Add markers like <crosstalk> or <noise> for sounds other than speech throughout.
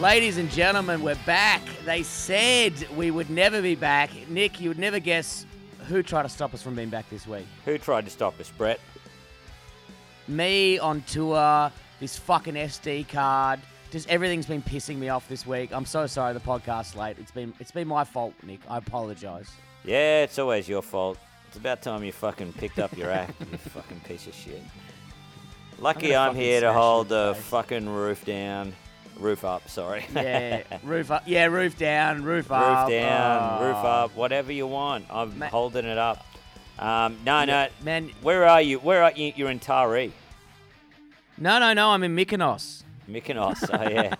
Ladies and gentlemen, we're back. They said we would never be back. Nick, you would never guess who tried to stop us from being back this week. Who tried to stop us, Brett? Me on tour, this fucking SD card. Just everything's been pissing me off this week. I'm so sorry the podcast's late. It's been it's been my fault, Nick. I apologize. Yeah, it's always your fault. It's about time you fucking picked up your act, you fucking piece of shit. Lucky gonna I'm, here to hold the the face. fucking roof down. Roof up, sorry. Yeah, <laughs> roof up. Yeah, roof down, roof roof up. Roof down, roof Oh. up, whatever you want. I'm Ma- holding it up. Um, no, Yeah, no. man. Where are you? Where are you? You're in Taree. No, no, no. I'm in Mykonos. Mykonos. oh, <laughs> yeah.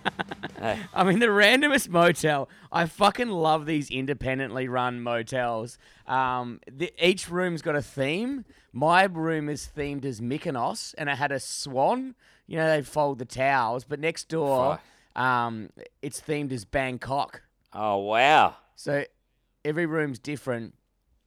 Hey, I'm in the randomest motel. I fucking love these independently run motels. Um, the, each room's got a theme. My room is themed as Mykonos, and it had a swan. You know, they fold the towels. But next door, um, it's themed as Bangkok. oh, wow. So every room's different.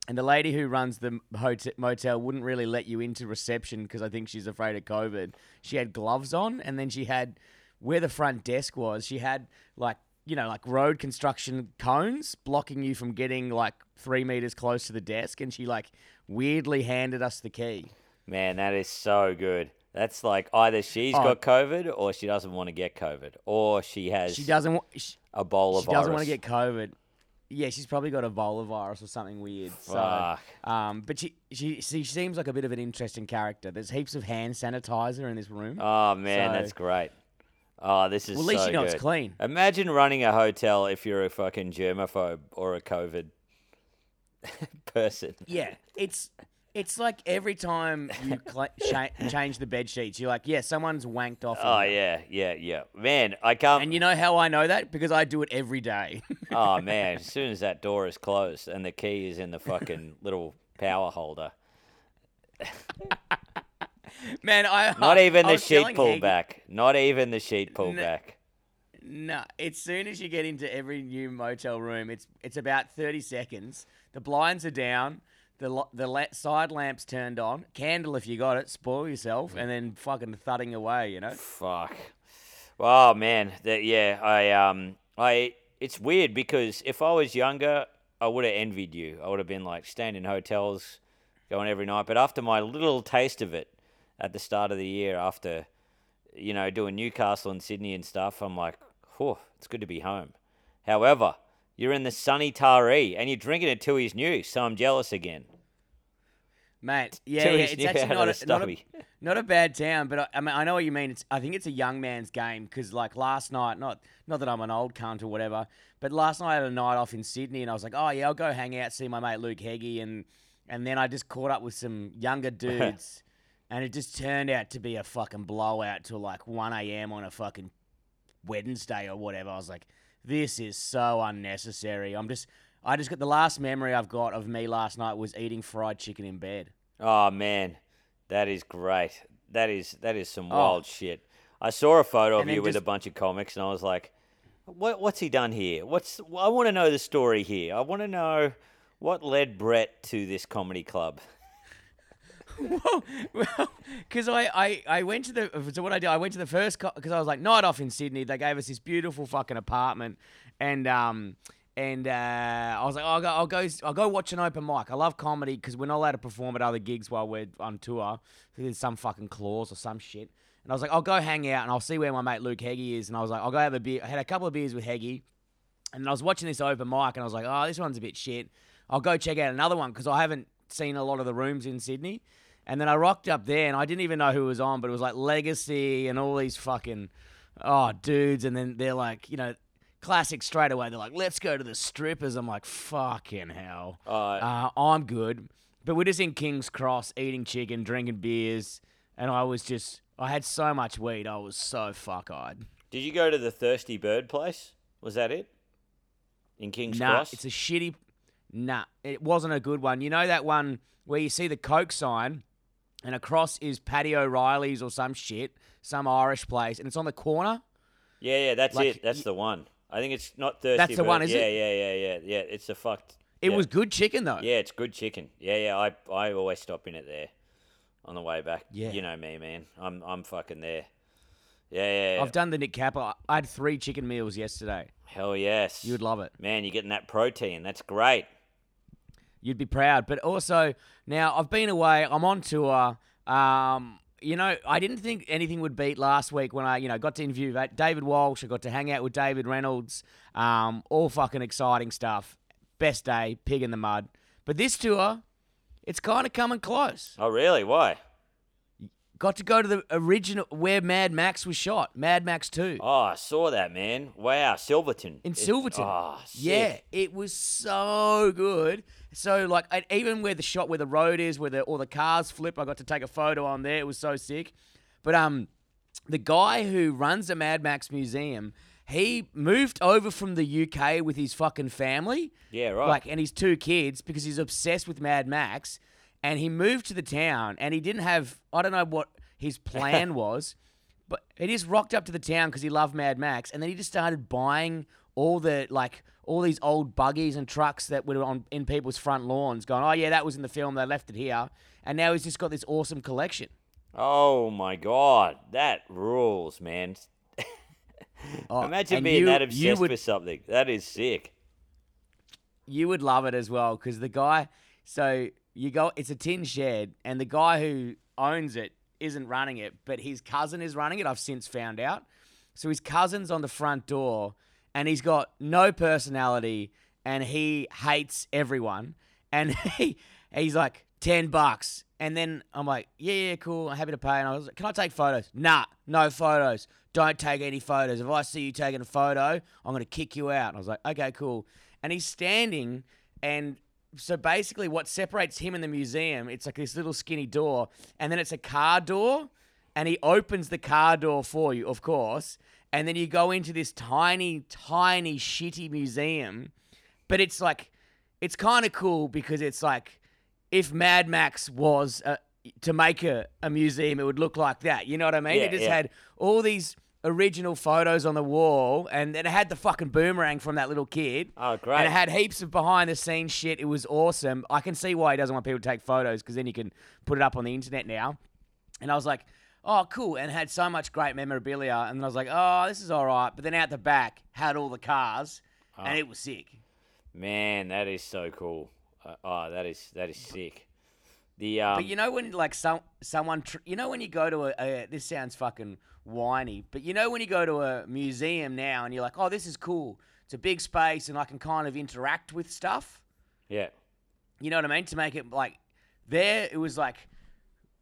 And the lady who runs the hotel, motel wouldn't really let you into reception because I think she's afraid of COVID. She had gloves on, and then she had where the front desk was. She had like you know like road construction cones blocking you from getting like three meters close to the desk, and she like weirdly handed us the key. Man, that is so good. That's like either she's Oh. got COVID or she doesn't want to get COVID or she has She doesn't. wa- She, a Ebola she virus. doesn't want to get COVID. Yeah, she's probably got Ebola virus or something weird. Fuck. So, um, but she, she she seems like a bit of an interesting character. There's heaps of hand sanitizer in this room. Oh man, So- that's great. Oh, this is Well, at least so you know it's good. clean. Imagine running a hotel if you're a fucking germaphobe or a COVID <laughs> person. yeah, it's it's like every time you <laughs> cl- cha- change the bed sheets, you're like, yeah, someone's wanked off. Oh in there." yeah, yeah, yeah. Man, I can't. And you know how I know that because I do it every day. <laughs> oh <laughs> man, as soon as that door is closed and the key is in the fucking little power holder, Man, I not even I the was sheet telling pulled Heggy- back. Not even the sheet pulled No. back. No, as soon as you get into every new motel room, it's it's about thirty seconds. The blinds are down, the the la- side lamps turned on, candle if you got it, spoil yourself, and then fucking thudding away. You know. Fuck. Oh man, that yeah, I um I it's weird because if I was younger, I would have envied you. I would have been like staying in hotels, going every night. But after my little taste of it at the start of the year, after you know doing Newcastle and Sydney and stuff, I'm like, whew, it's good to be home. However, you're in the sunny Taree and you're drinking it till he's new, so I'm jealous again. Mate, yeah, yeah it's actually not a, not, a, not a bad town, but I, I mean, I know what you mean. It's, I think it's a young man's game because, like, last night, not not that I'm an old cunt or whatever, but last night I had a night off in Sydney, and I was like, oh yeah, I'll go hang out, see my mate Luke Heggie, and and then I just caught up with some younger <laughs> dudes, and it just turned out to be a fucking blowout till like 1 a.m. on a fucking Wednesday or whatever. I was like, this is so unnecessary. I'm just, I just got the last memory I've got of me last night was eating fried chicken in bed. Oh man, that is great. That is that is some Oh. wild shit. I saw a photo of And then you with a bunch of comics, and I was like, "What? What's he done here? What's? I want to know the story here. I want to know what led Brett to this comedy club." <laughs> <laughs> well, well, because I, I, I went to the so what I did I went to the first because I was like night off in Sydney. They gave us this beautiful fucking apartment, and um and uh, I was like oh, I'll go I'll go I'll go watch an open mic. I love comedy because we're not allowed to perform at other gigs while we're on tour. There's some fucking clause or some shit. And I was like I'll go hang out and I'll see where my mate Luke Heggie is. And I was like I'll go have a beer. I had a couple of beers with Heggie. And I was watching this open mic, and I was like, "Oh, this one's a bit shit. I'll go check out another one because I haven't seen a lot of the rooms in Sydney." And then I rocked up there, and I didn't even know who was on, but it was like Legacy and all these fucking oh dudes. And then they're like, you know, classic straight away. They're like, "Let's go to the strippers." I'm like, "Fucking hell." Uh, Uh, I'm good, but we're just in King's Cross eating chicken, drinking beers, and I was just, I had so much weed, I was so fuck-eyed. did you go to the Thirsty Bird place? Was that it? In King's Nah, Cross? it's a shitty. Nah, it wasn't a good one. You know that one where you see the Coke sign, and across is Paddy O'Reilly's or some shit, some Irish place, and it's on the corner. yeah, yeah, that's like, it. That's y- the one. I think it's not thirsty. That's the one, is yeah, it? Yeah, yeah, yeah, yeah. It's a fucked. It yeah. was good chicken though. Yeah, it's good chicken. Yeah, yeah. I I always stop in it there on the way back. Yeah. You know me, man. I'm I'm fucking there. Yeah, yeah. yeah. I've done the Nick Capper. I had three chicken meals yesterday. Hell yes. You'd love it. Man, you're getting that protein. That's great. You'd be proud. But also, now I've been away. I'm on tour. Um, you know, I didn't think anything would beat last week when I, you know, got to interview David Walsh. I got to hang out with David Reynolds. Um, all fucking exciting stuff. Best day, pig in the mud. But this tour, it's kind of coming close. Oh, really? Why? Got to go to the original where Mad Max was shot, Mad Max Two. Oh, I saw that, man. Wow, Silverton. in It- Silverton. Oh, sick. yeah, it was so good. So like, even where the shot where the road is, where the all the cars flip, I got to take a photo on there. It was so sick. But um, the guy who runs the Mad Max Museum, he moved over from the UK with his fucking family. Yeah, right. Like, and his two kids because he's obsessed with Mad Max. And he moved to the town, and he didn't have. I don't know what his plan <laughs> was, but he just rocked up to the town because he loved Mad Max, and then he just started buying all the like all these old buggies and trucks that were on in people's front lawns, going, "Oh yeah, that was in the film. They left it here," and now he's just got this awesome collection. Oh my god, that rules, man. <laughs> Oh, Imagine being you- that obsessed would- with something. That is sick. you would love it as well because the guy so you go it's a tin shed and the guy who owns it isn't running it but his cousin is running it i've since found out. So his cousin's on the front door and he's got no personality and he hates everyone. And <laughs> he he's like 10 bucks. And then i'm like yeah yeah cool i'm happy to pay. And i was like can i take photos? Nah no photos. Don't take any photos. If i see you taking a photo i'm going to kick you out. And i was like okay cool. And he's standing and so basically what separates him and the museum it's like this little skinny door and then it's a car door and he opens the car door for you of course and then you go into this tiny tiny shitty museum but it's like it's kind of cool because it's like if mad max was uh to make a, a museum it would look like that you know what i mean Yeah, it just yeah. had all these original photos on the wall and it had the fucking boomerang from that little kid Oh, great. and it had heaps of behind the scenes shit. It was awesome. I can see why he doesn't want people to take photos because then you can put it up on the internet now. And I was like, oh, cool. And had so much great memorabilia. And then I was like, oh, this is all right. But then out the back had all the cars and it was sick. Man, that is so cool. Uh, oh, that is that is sick. The um, But you know when like some someone tr- you know when you go to a, a this sounds fucking whiny, but you know when you go to a museum now and you're like, oh, this is cool. It's a big space and I can kind of interact with stuff. yeah, You know what I mean? To make it like there, it was like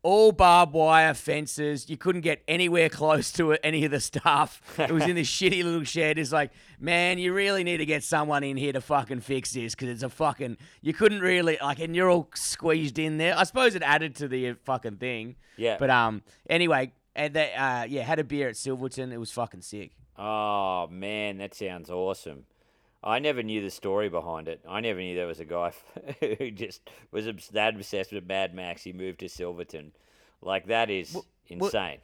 all barbed wire fences. You couldn't get anywhere <laughs> close to it, any of the stuff. It was in this <laughs> shitty little shed. It's like, man, you really need to get someone in here to fucking fix this because it's a fucking. You couldn't really like, and you're all squeezed in there. I suppose it added to the fucking thing. Yeah. But um, anyway, and they, uh, yeah, had a beer at Silverton. It was fucking sick. Oh man, that sounds awesome. I never knew the story behind it. I never knew there was a guy <laughs> who just was that obsessed with Mad Max. He moved to Silverton. Like that is well- insane.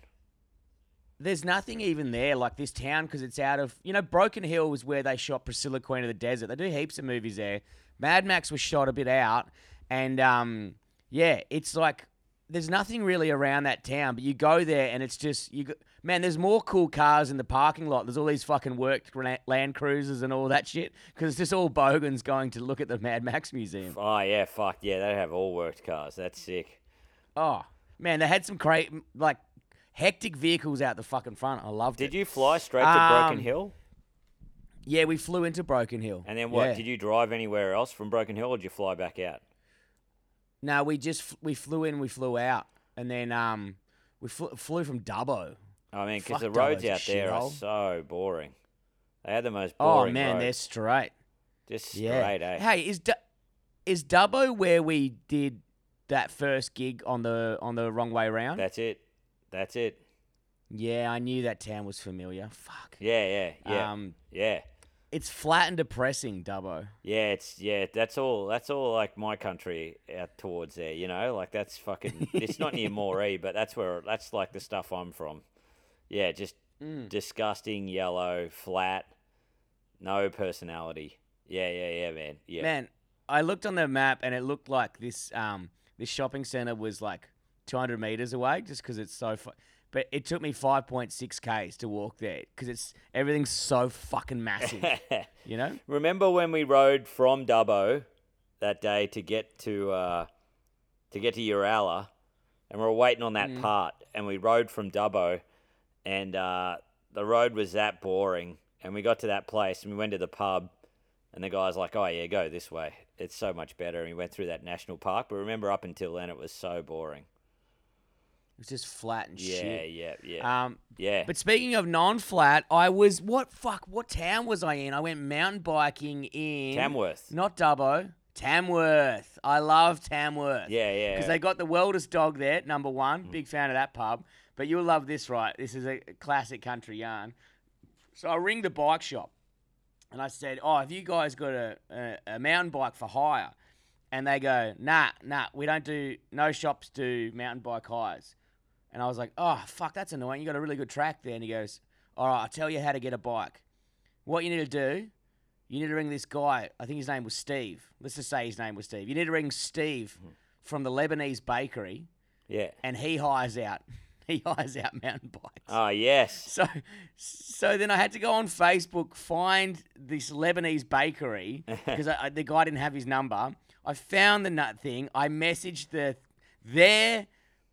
there's nothing even there like this town because it's out of you know Broken Hill was where they shot Priscilla Queen of the Desert. They do heaps of movies there. Mad Max was shot a bit out, and um, yeah, it's like there's nothing really around that town. But you go there and it's just you. Go, man, there's more cool cars in the parking lot. There's all these fucking worked Land Cruisers and all that shit because it's just all bogans going to look at the Mad Max museum. Oh yeah, fuck yeah, they have all worked cars. That's sick. Oh man, they had some great like hectic vehicles out the fucking front. I loved it. Did you fly straight to Broken Um, Hill? Yeah, we flew into Broken Hill. And then what? Yeah. Did you drive anywhere else from Broken Hill, or did you fly back out? No, we just we flew in, we flew out, and then um we flew, flew from Dubbo. I mean, because Fuck, the roads Dubbo's out there are shithole. so boring. They had the most boring. Oh boring man, they're straight. Just Yeah. straight, eh? Hey, is Du- is Dubbo where we did that first gig on the on the wrong way round? That's it. That's it. yeah, I knew that town was familiar. Fuck. Yeah, yeah, yeah, Um, yeah, it's flat and depressing, Dubbo. yeah. It's yeah. That's all. That's all. Like my country out towards there. You know, like that's fucking. it's not near <laughs> Moree, but that's where. That's like the stuff I'm from. Yeah, just Mm. disgusting yellow, flat. No personality. Yeah, yeah, yeah, man. Yeah. Man, I looked on the map and it looked like this um this shopping center was like 200 meters away, just because it's so. Fu- but it took me 5.6 k's to walk there because it's everything's so fucking massive. <laughs> you know? Remember when we rode from Dubbo that day to get to uh, to get to Uralla, and we were waiting on that part, and we rode from Dubbo, and uh, the road was that boring, and we got to that place, and we went to the pub, and the guy's like, "Oh yeah, go this way. It's so much better." And we went through that national park, but remember up until then, it was so boring. It was just flat and Yeah, shit. yeah, yeah, Um, yeah. But speaking of non-flat, I was what fuck? What town was I in? I went mountain biking in Tamworth. not Dubbo, Tamworth. I love Tamworth. Yeah, yeah. because they got the Welders dog there. Number one, big fan of that pub. But you'll love this, right? This is a classic country yarn. So I ring the bike shop, and I said, "Oh, have you guys got a, a, a mountain bike for hire?" And they go, "Nah, nah, we don't do. No shops do mountain bike hires." And I was like, "Oh, fuck, that's annoying. You got a really good track there." And he goes, "All right, I'll tell you how to get a bike. What you need to do, you need to ring this guy. I think his name was Steve. Let's just say his name was Steve. You need to ring Steve hmm. from the Lebanese bakery, yeah. and he hires out. <laughs> He hires out mountain bikes." Oh yes. <laughs> So, so then I had to go on Facebook, find this Lebanese bakery <laughs> because I, I- the guy didn't have his number. I found the nut thing. I messaged the their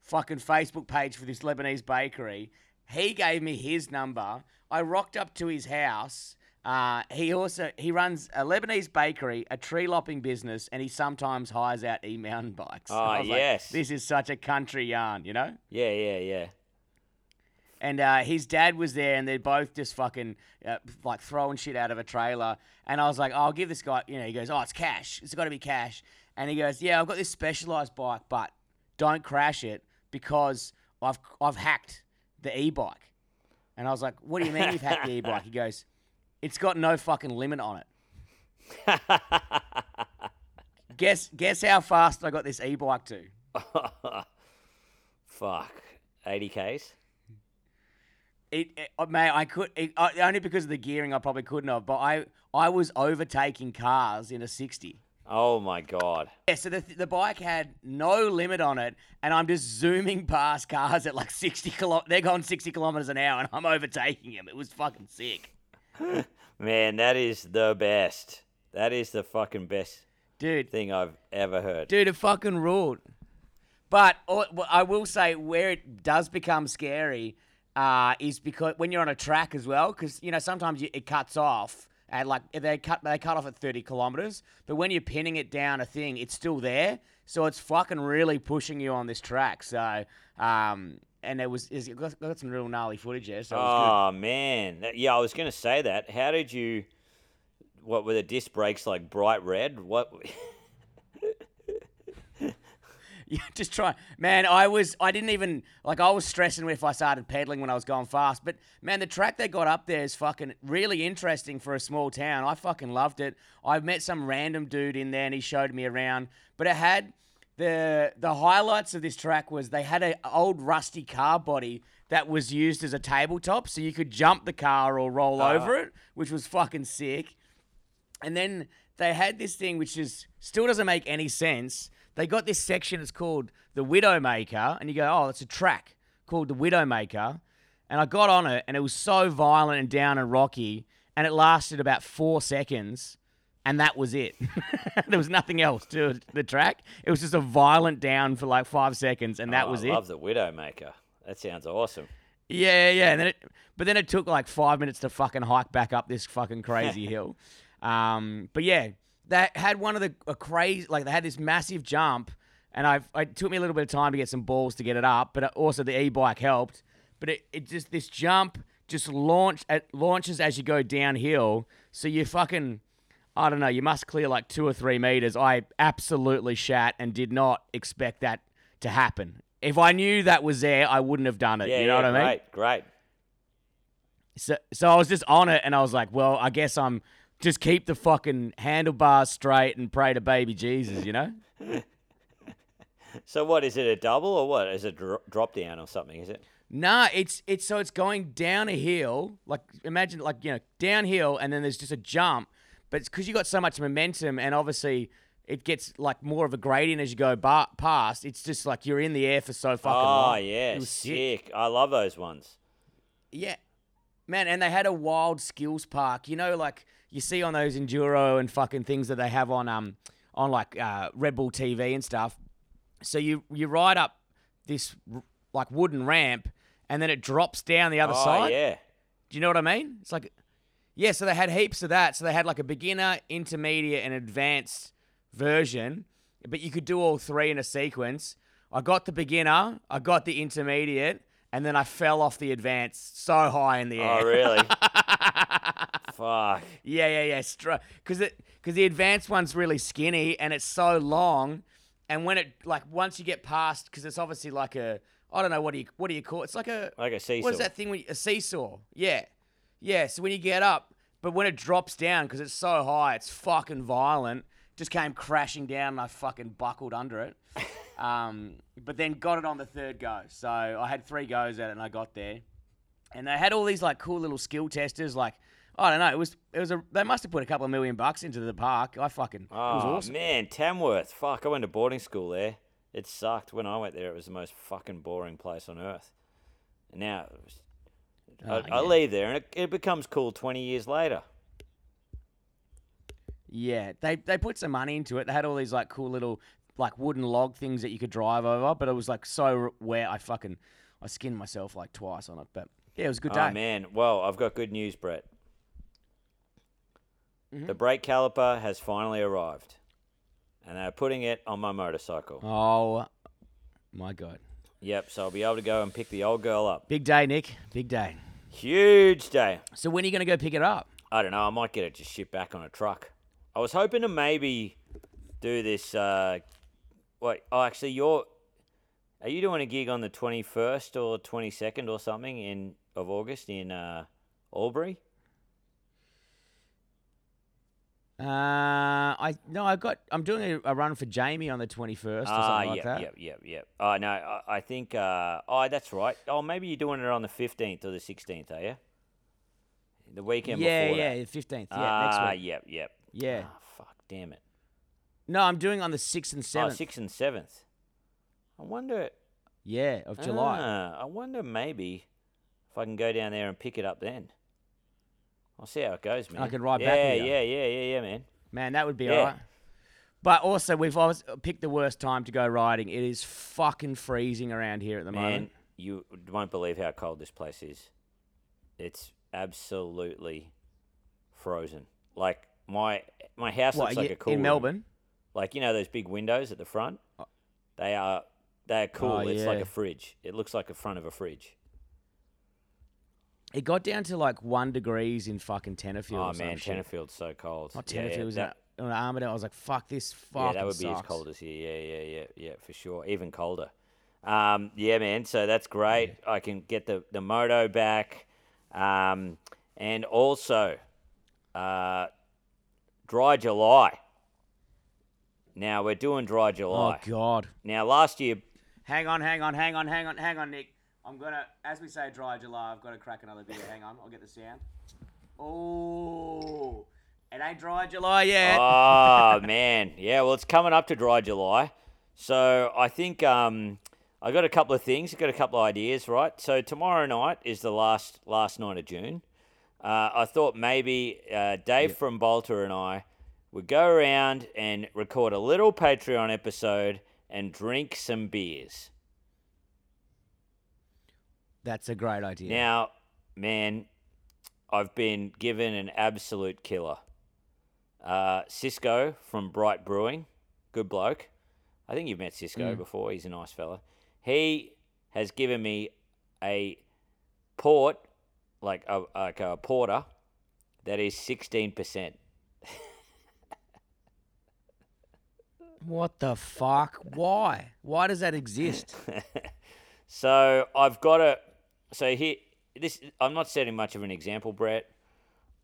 fucking Facebook page for this Lebanese bakery. He gave me his number. I rocked up to his house. Uh, he also he runs a Lebanese bakery, a tree lopping business, and he sometimes hires out e mountain <laughs> bikes. <laughs> I Ah, like, yes. this is such a country yarn, you know. Yeah, yeah, yeah. And uh, his dad was there, and they're both just fucking uh, like throwing shit out of a trailer. And I was like, oh, I'll give this guy, you know, he goes, oh, it's cash. It's got to be cash. And he goes, yeah, I've got this specialized bike, but don't crash it because I've I've hacked the e-bike. And I was like, what do you mean you've hacked the <laughs> e-bike? He goes, it's got no fucking limit on it. <laughs> guess guess how fast I got this e-bike to. <laughs> Fuck. 80 Ks? It, it uh, I could it, uh, only because of the gearing. I probably couldn't have, but I I was overtaking cars in a sixty. Oh my god. Yeah, so the the bike had no limit on it, and I'm just zooming past cars at like sixty kilo. They're going sixty kilometers an hour, and I'm overtaking them. It was fucking sick, <laughs> Man, that is the best. That is the fucking best dude. thing I've ever heard. Dude, it fucking ruled. But uh, I will say where it does become scary uh, is because when you're on a track as well, because you know sometimes you, it cuts off at like they cut they cut off at 30 kilometers, but when you're pinning it down a thing, it's still there, so it's fucking really pushing you on this track. So um, and it was it got, got some real gnarly footage there, so Oh man. Yeah, I was to say that. How did you what were the disc brakes like bright red? What <laughs> <laughs> Yeah, just try, man. I was, I didn't even like. I was stressing if I started pedaling when I was going fast. But man, the track they got up there is fucking really interesting for a small town. I fucking loved it. I met some random dude in there and he showed me around. But it had the the highlights of this track was they had an old rusty car body that was used as a tabletop, so you could jump the car or roll uh-huh. over it, which was fucking sick. And then they had this thing which is still doesn't make any sense. They got this section. It's called the Widowmaker, and you go, "Oh, it's a track called the Widowmaker." And I got on it, and it was so violent and down and rocky, and it lasted about four seconds, and that was it. <laughs> there was nothing else to the track. It was just a violent down for like five seconds, and that Oh, was I it. I love the Widowmaker. That sounds awesome. Yeah, yeah. And then it, but then it took like five minutes to fucking hike back up this fucking crazy <laughs> hill. Um, but yeah, that had one of the a crazy like they had this massive jump, and I it took me a little bit of time to get some balls to get it up, but also the e-bike helped. But it, it just this jump just launch it launches as you go downhill, so you fucking. I don't know. You must clear like two or three meters. I absolutely shat and did not expect that to happen. If I knew that was there, I wouldn't have done it. Yeah, you know yeah, what I mean? great, great. So, so I was just on it, and I was like, well, I guess I'm just keep the fucking handlebars straight and pray to baby Jesus, you know? <laughs> So what is it a double or what? Is it dro- drop down or something? Is it? Nah, it's it's so it's going down a hill. Like imagine like you know downhill, and then there's just a jump. But it's because you got so much momentum, and obviously it gets like more of a gradient as you go bar- past. It's just like you're in the air for so fucking Oh long. Oh yeah, was sick. I love those ones. Yeah, man, and they had a wild skills park. You know, like you see on those enduro and fucking things that they have on um on like uh, Red Bull TV and stuff. So you you ride up this r- like wooden ramp, and then it drops down the other oh side. yeah. Do you know what I mean? It's like, yeah. So they had heaps of that. So they had like a beginner, intermediate, and advanced version, but you could do all three in a sequence. I got the beginner, I got the intermediate, and then I fell off the advanced so high in the air. Oh really? <laughs> Fuck. Yeah, yeah, yeah. Because it because the advanced one's really skinny and it's so long, and when it like once you get past, because it's obviously like a I don't know what do you what do you call it? It's like a Like a seesaw. What is that thing? When you, a seesaw? Yeah, yeah. So when you get up, but when it drops down because it's so high, it's fucking violent. Just came crashing down and I fucking buckled under it. <laughs> um, but then got it on the third go. So I had three goes at it and I got there. And they had all these like cool little skill testers. Like I don't know, it was it was a they must have put a couple of million bucks into the park. I fucking it was Oh awesome. man, Tamworth. Fuck, I went to boarding school there. It sucked when I went there. It was the most fucking boring place on earth. And now it was- Oh, I, I leave there and it, it becomes cool twenty years later. Yeah, they they put some money into it. They had all these like cool little like wooden log things that you could drive over, but it was like so wet. I fucking I skinned myself like twice on it. But yeah, it was a good oh, day. Oh man, well I've got good news, Brett. Mm-hmm. The brake caliper has finally arrived, and they're putting it on my motorcycle. Oh my god, Yep, so I'll be able to go and pick the old girl up. big day, Nick. Big day. Huge day. So when are you gonna go pick it up? I don't know. I might get it just shipped back on a truck. I was hoping to maybe do this. Uh, wait, oh, actually, you're. Are you doing a gig on the twenty first or twenty second or something in of August in uh, Albury? Uh, I no, I got. I'm doing a, a run for Jamie on the 21st or something Ah, like yep, that. yep, yep, yep. Oh no, I, I think. Uh, oh, that's right. Oh, maybe you're doing it on the fifteenth or the sixteenth, are you? The weekend yeah, before yeah, that. the 15th. Yeah, ah, next week. yep, yep. Yeah. Ah, fuck, damn it. No, I'm doing on the 6th and 7th. Oh, sixth and seventh. I wonder. Yeah, of July. Ah, I wonder maybe if I can go down there and pick it up then. I'll see how it goes, man. I can ride yeah, back you. Yeah, yeah, yeah, yeah, man. Man, that would be Yeah. alright. But also, we've always picked the worst time to go riding. It is fucking freezing around here at the Man, moment. you won't believe how cold this place is. It's absolutely frozen. Like my my house What, looks like you a cool in room. Melbourne? Like you know those big windows at the front. Uh, they are they are cool. Oh, it's like a fridge. It looks like the front of a fridge. It got down to like one degrees in fucking Tenterfield. oh or some man, shit. Tenterfield's so cold. Not yeah, it was that- on Armidale. I was like, fuck this fucking Yeah, that would be as cold as here. Yeah, yeah, yeah, yeah, for sure. Even colder. Um, yeah, man. So that's great. I can get the the moto back, um, and also uh, dry July. Now we're doing dry July. Oh, God. now last year, Hang on, hang on, hang on, hang on, hang on, Nick. I'm gonna, as we say, dry July. I've got to crack another beer. Hang on, I'll get the sound. Oh, it ain't dry July yet. oh <laughs> man, yeah. Well, it's coming up to dry July, so I think um, I got a couple of things. I got a couple of ideas, right? So tomorrow night is the last last night of June. Uh, I thought maybe uh, Dave from Bolter and I would go around and record a little Patreon episode and drink some beers. That's a great idea. Now, man, I've been given an absolute killer. Uh, Cisco from Bright Brewing, good bloke. I think you've met Cisco before. He's a nice fella. He has given me a port, like a like a porter, that is sixteen percent. What the fuck? Why? Why does that <laughs> exist? So I've got to. So here, this I'm not setting much of an example, Brett.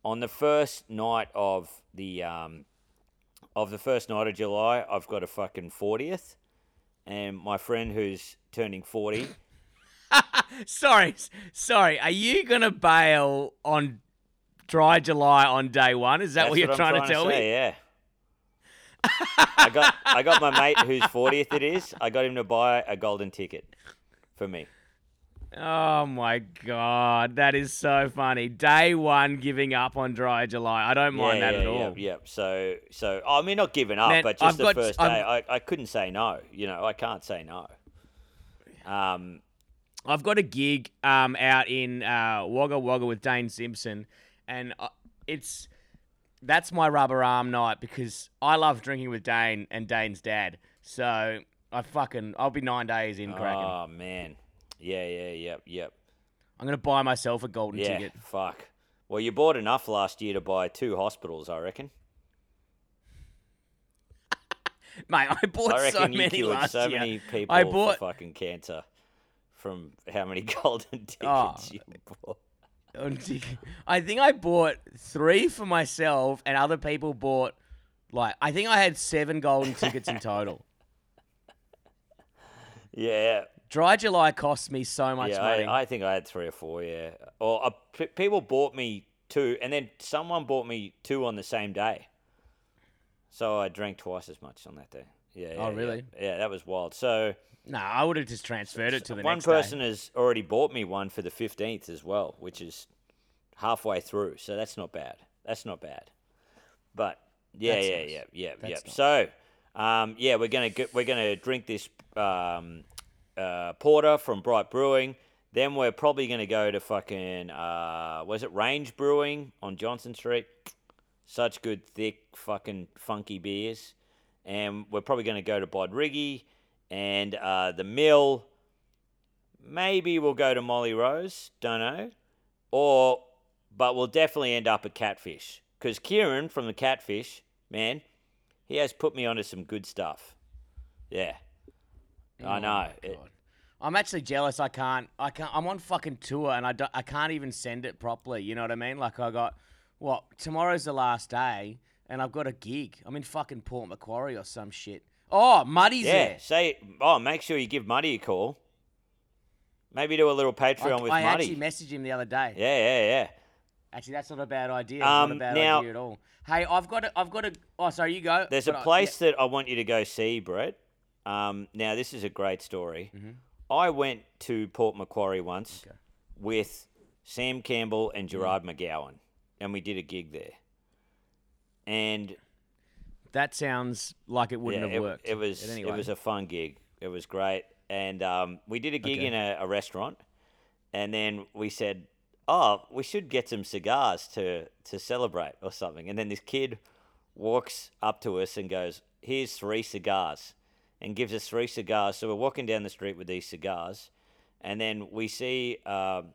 On the first night of the um, of the first night of July, I've got a fucking fortieth, and my friend who's turning forty <laughs> sorry, sorry. Are you gonna bail on dry July on day one? Is that That's what you're I'm trying, to tell say, me? Yeah. <laughs> I got I got my mate whose 40th it is. I got him to buy a golden ticket for me. Oh my god, that is so funny. Day one, giving up on dry July. I don't mind yeah, that yeah, at all. Yeah, yeah. So so I mean not giving up, Man, but just I've the got- first day, I, I couldn't say no. You know, I can't say no. Um, I've got a gig um, out in uh, Wagga Wagga with Dane Simpson, and uh, it's that's my rubber arm night because I love drinking with Dane and Dane's dad. So I fucking I'll be nine days in cracking. oh man, yeah, yeah, yep, yep. I'm gonna buy myself a golden Yeah, ticket. fuck. Well, you bought enough last year to buy two hospitals, I reckon. <laughs> Mate, I bought I reckon so you many last so year. many people I bought for fucking cancer from how many <laughs> golden oh. tickets Oh. you bought. I think I bought three for myself, and other people bought like I think I had seven golden tickets in total. <laughs> Yeah, Dry July cost me so much yeah. money. I, I think I had three or four. Yeah, or uh, p- people bought me two, and then someone bought me two on the same day. So I drank twice as much on that day. Yeah. Oh, really? Yeah, yeah that was wild. So no, I would have just transferred it to the one person day. has already bought me one for the fifteenth as well, which is halfway through. So that's not bad. That's not bad. But yeah, That's yeah, nice. yeah, yeah, That's yeah. nice. So um, yeah, we're gonna get, we're gonna drink this um, uh, porter from Bright Brewing. Then we're probably gonna go to fucking uh, was it Range Brewing on Johnston Street? Such good, thick, fucking funky beers. And we're probably going to go to Bodriggy and uh, the Mill. Maybe we'll go to Molly Rose. Don't know. Or, but we'll definitely end up at Catfish. Because Kieran from the Catfish, man, he has put me onto some good stuff. Yeah. I Oh know. my It- God. I'm actually jealous. I can't. I can't. I'm on fucking tour, and I don't, I can't even send it properly. You know what I mean? Like I got what tomorrow's the last day, and I've got a gig. I'm in fucking Port Macquarie or some shit. Oh, Muddy's yeah. there. Say, oh, make sure you give Muddy a call. Maybe do a little I, Patreon with him. I Muddy. actually messaged him the other day. yeah, yeah, yeah. Actually, that's not a bad idea. not a Um, bad now- idea at all. Hey, I've got a, I've got a. Oh, sorry, you go. There's But a I- place that I want you to go see, Brett. Um, now, this is a great story. I went to Port Macquarie once Okay. with Sam Campbell and Gerard McGowan, and we did a gig there. And that sounds like it wouldn't yeah, have it, worked. it was But it was a fun gig. It was great, and um, we did a gig Okay. in a, a restaurant, and then we said, "Oh, we should get some cigars to to celebrate or something." And then this kid walks up to us and goes, "Here's three cigars," and gives us three cigars. So we're walking down the street with these cigars, and then we see. um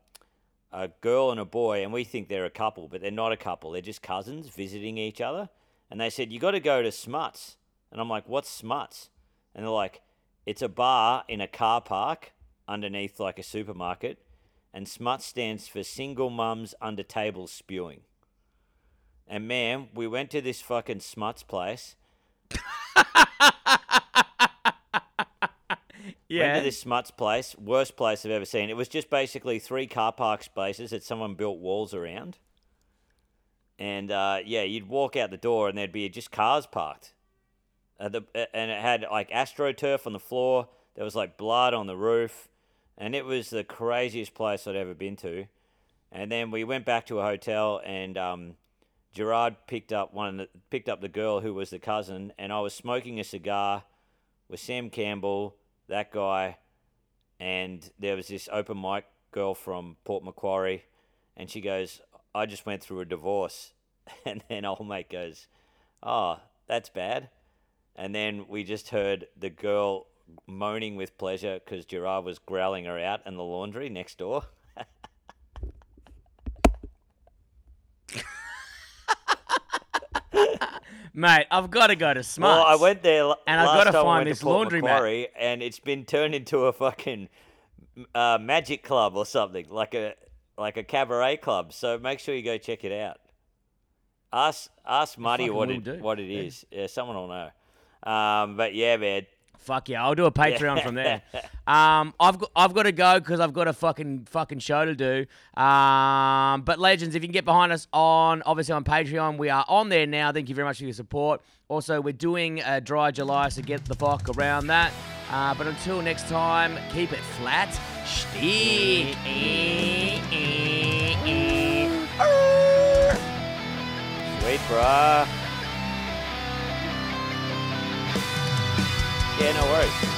a girl and a boy, and we think they're a couple, but they're not a couple. They're just cousins visiting each other. And they said, You got to go to Smuts. And I'm like, What's Smuts? And they're like, It's a bar in a car park underneath like a supermarket. And Smuts stands for Single Mums Under Table Spewing. And man, we went to this fucking Smuts place. <laughs> Went to this Smuts place, worst place I've ever seen. It was just basically three car park spaces that someone built walls around. And uh, yeah, you'd walk out the door and there'd be just cars parked. Uh, the, uh, and it had like astroturf on the floor. There was like blood on the roof. And it was the craziest place I'd ever been to. And then we went back to a hotel and um, Gerard picked up one of the, picked up the girl who was the cousin and I was smoking a cigar with Sam Campbell, that guy, and there was this open mic girl from Port Macquarie, and she goes, I just went through a divorce. <laughs> And then old mate goes, Oh, that's bad. And then we just heard the girl moaning with pleasure because Gerard was growling her out in the laundry next door. <laughs> Mate, I've got to go to Smuts. Well, I went there l- And I've last gotta time find this to. Macquarie, and it's been turned into a fucking uh, magic club or something, like a like a cabaret club. So make sure you go check it out. Ask ask Muddy what it do. what it Yeah. is. Yeah, someone will know. Um, but yeah, man. Fuck yeah, I'll do a <laughs> Patreon from there. Um, I've got I've got to go because I've got a fucking fucking show to do. Um, but legends, if you can get behind us on obviously on Patreon, we are on there now. Thank you very much for your support. Also, we're doing a dry July, so get the fuck around that. Uh, but until next time, keep it flat. Stick. Sweet, bruh. Yeah, no worries.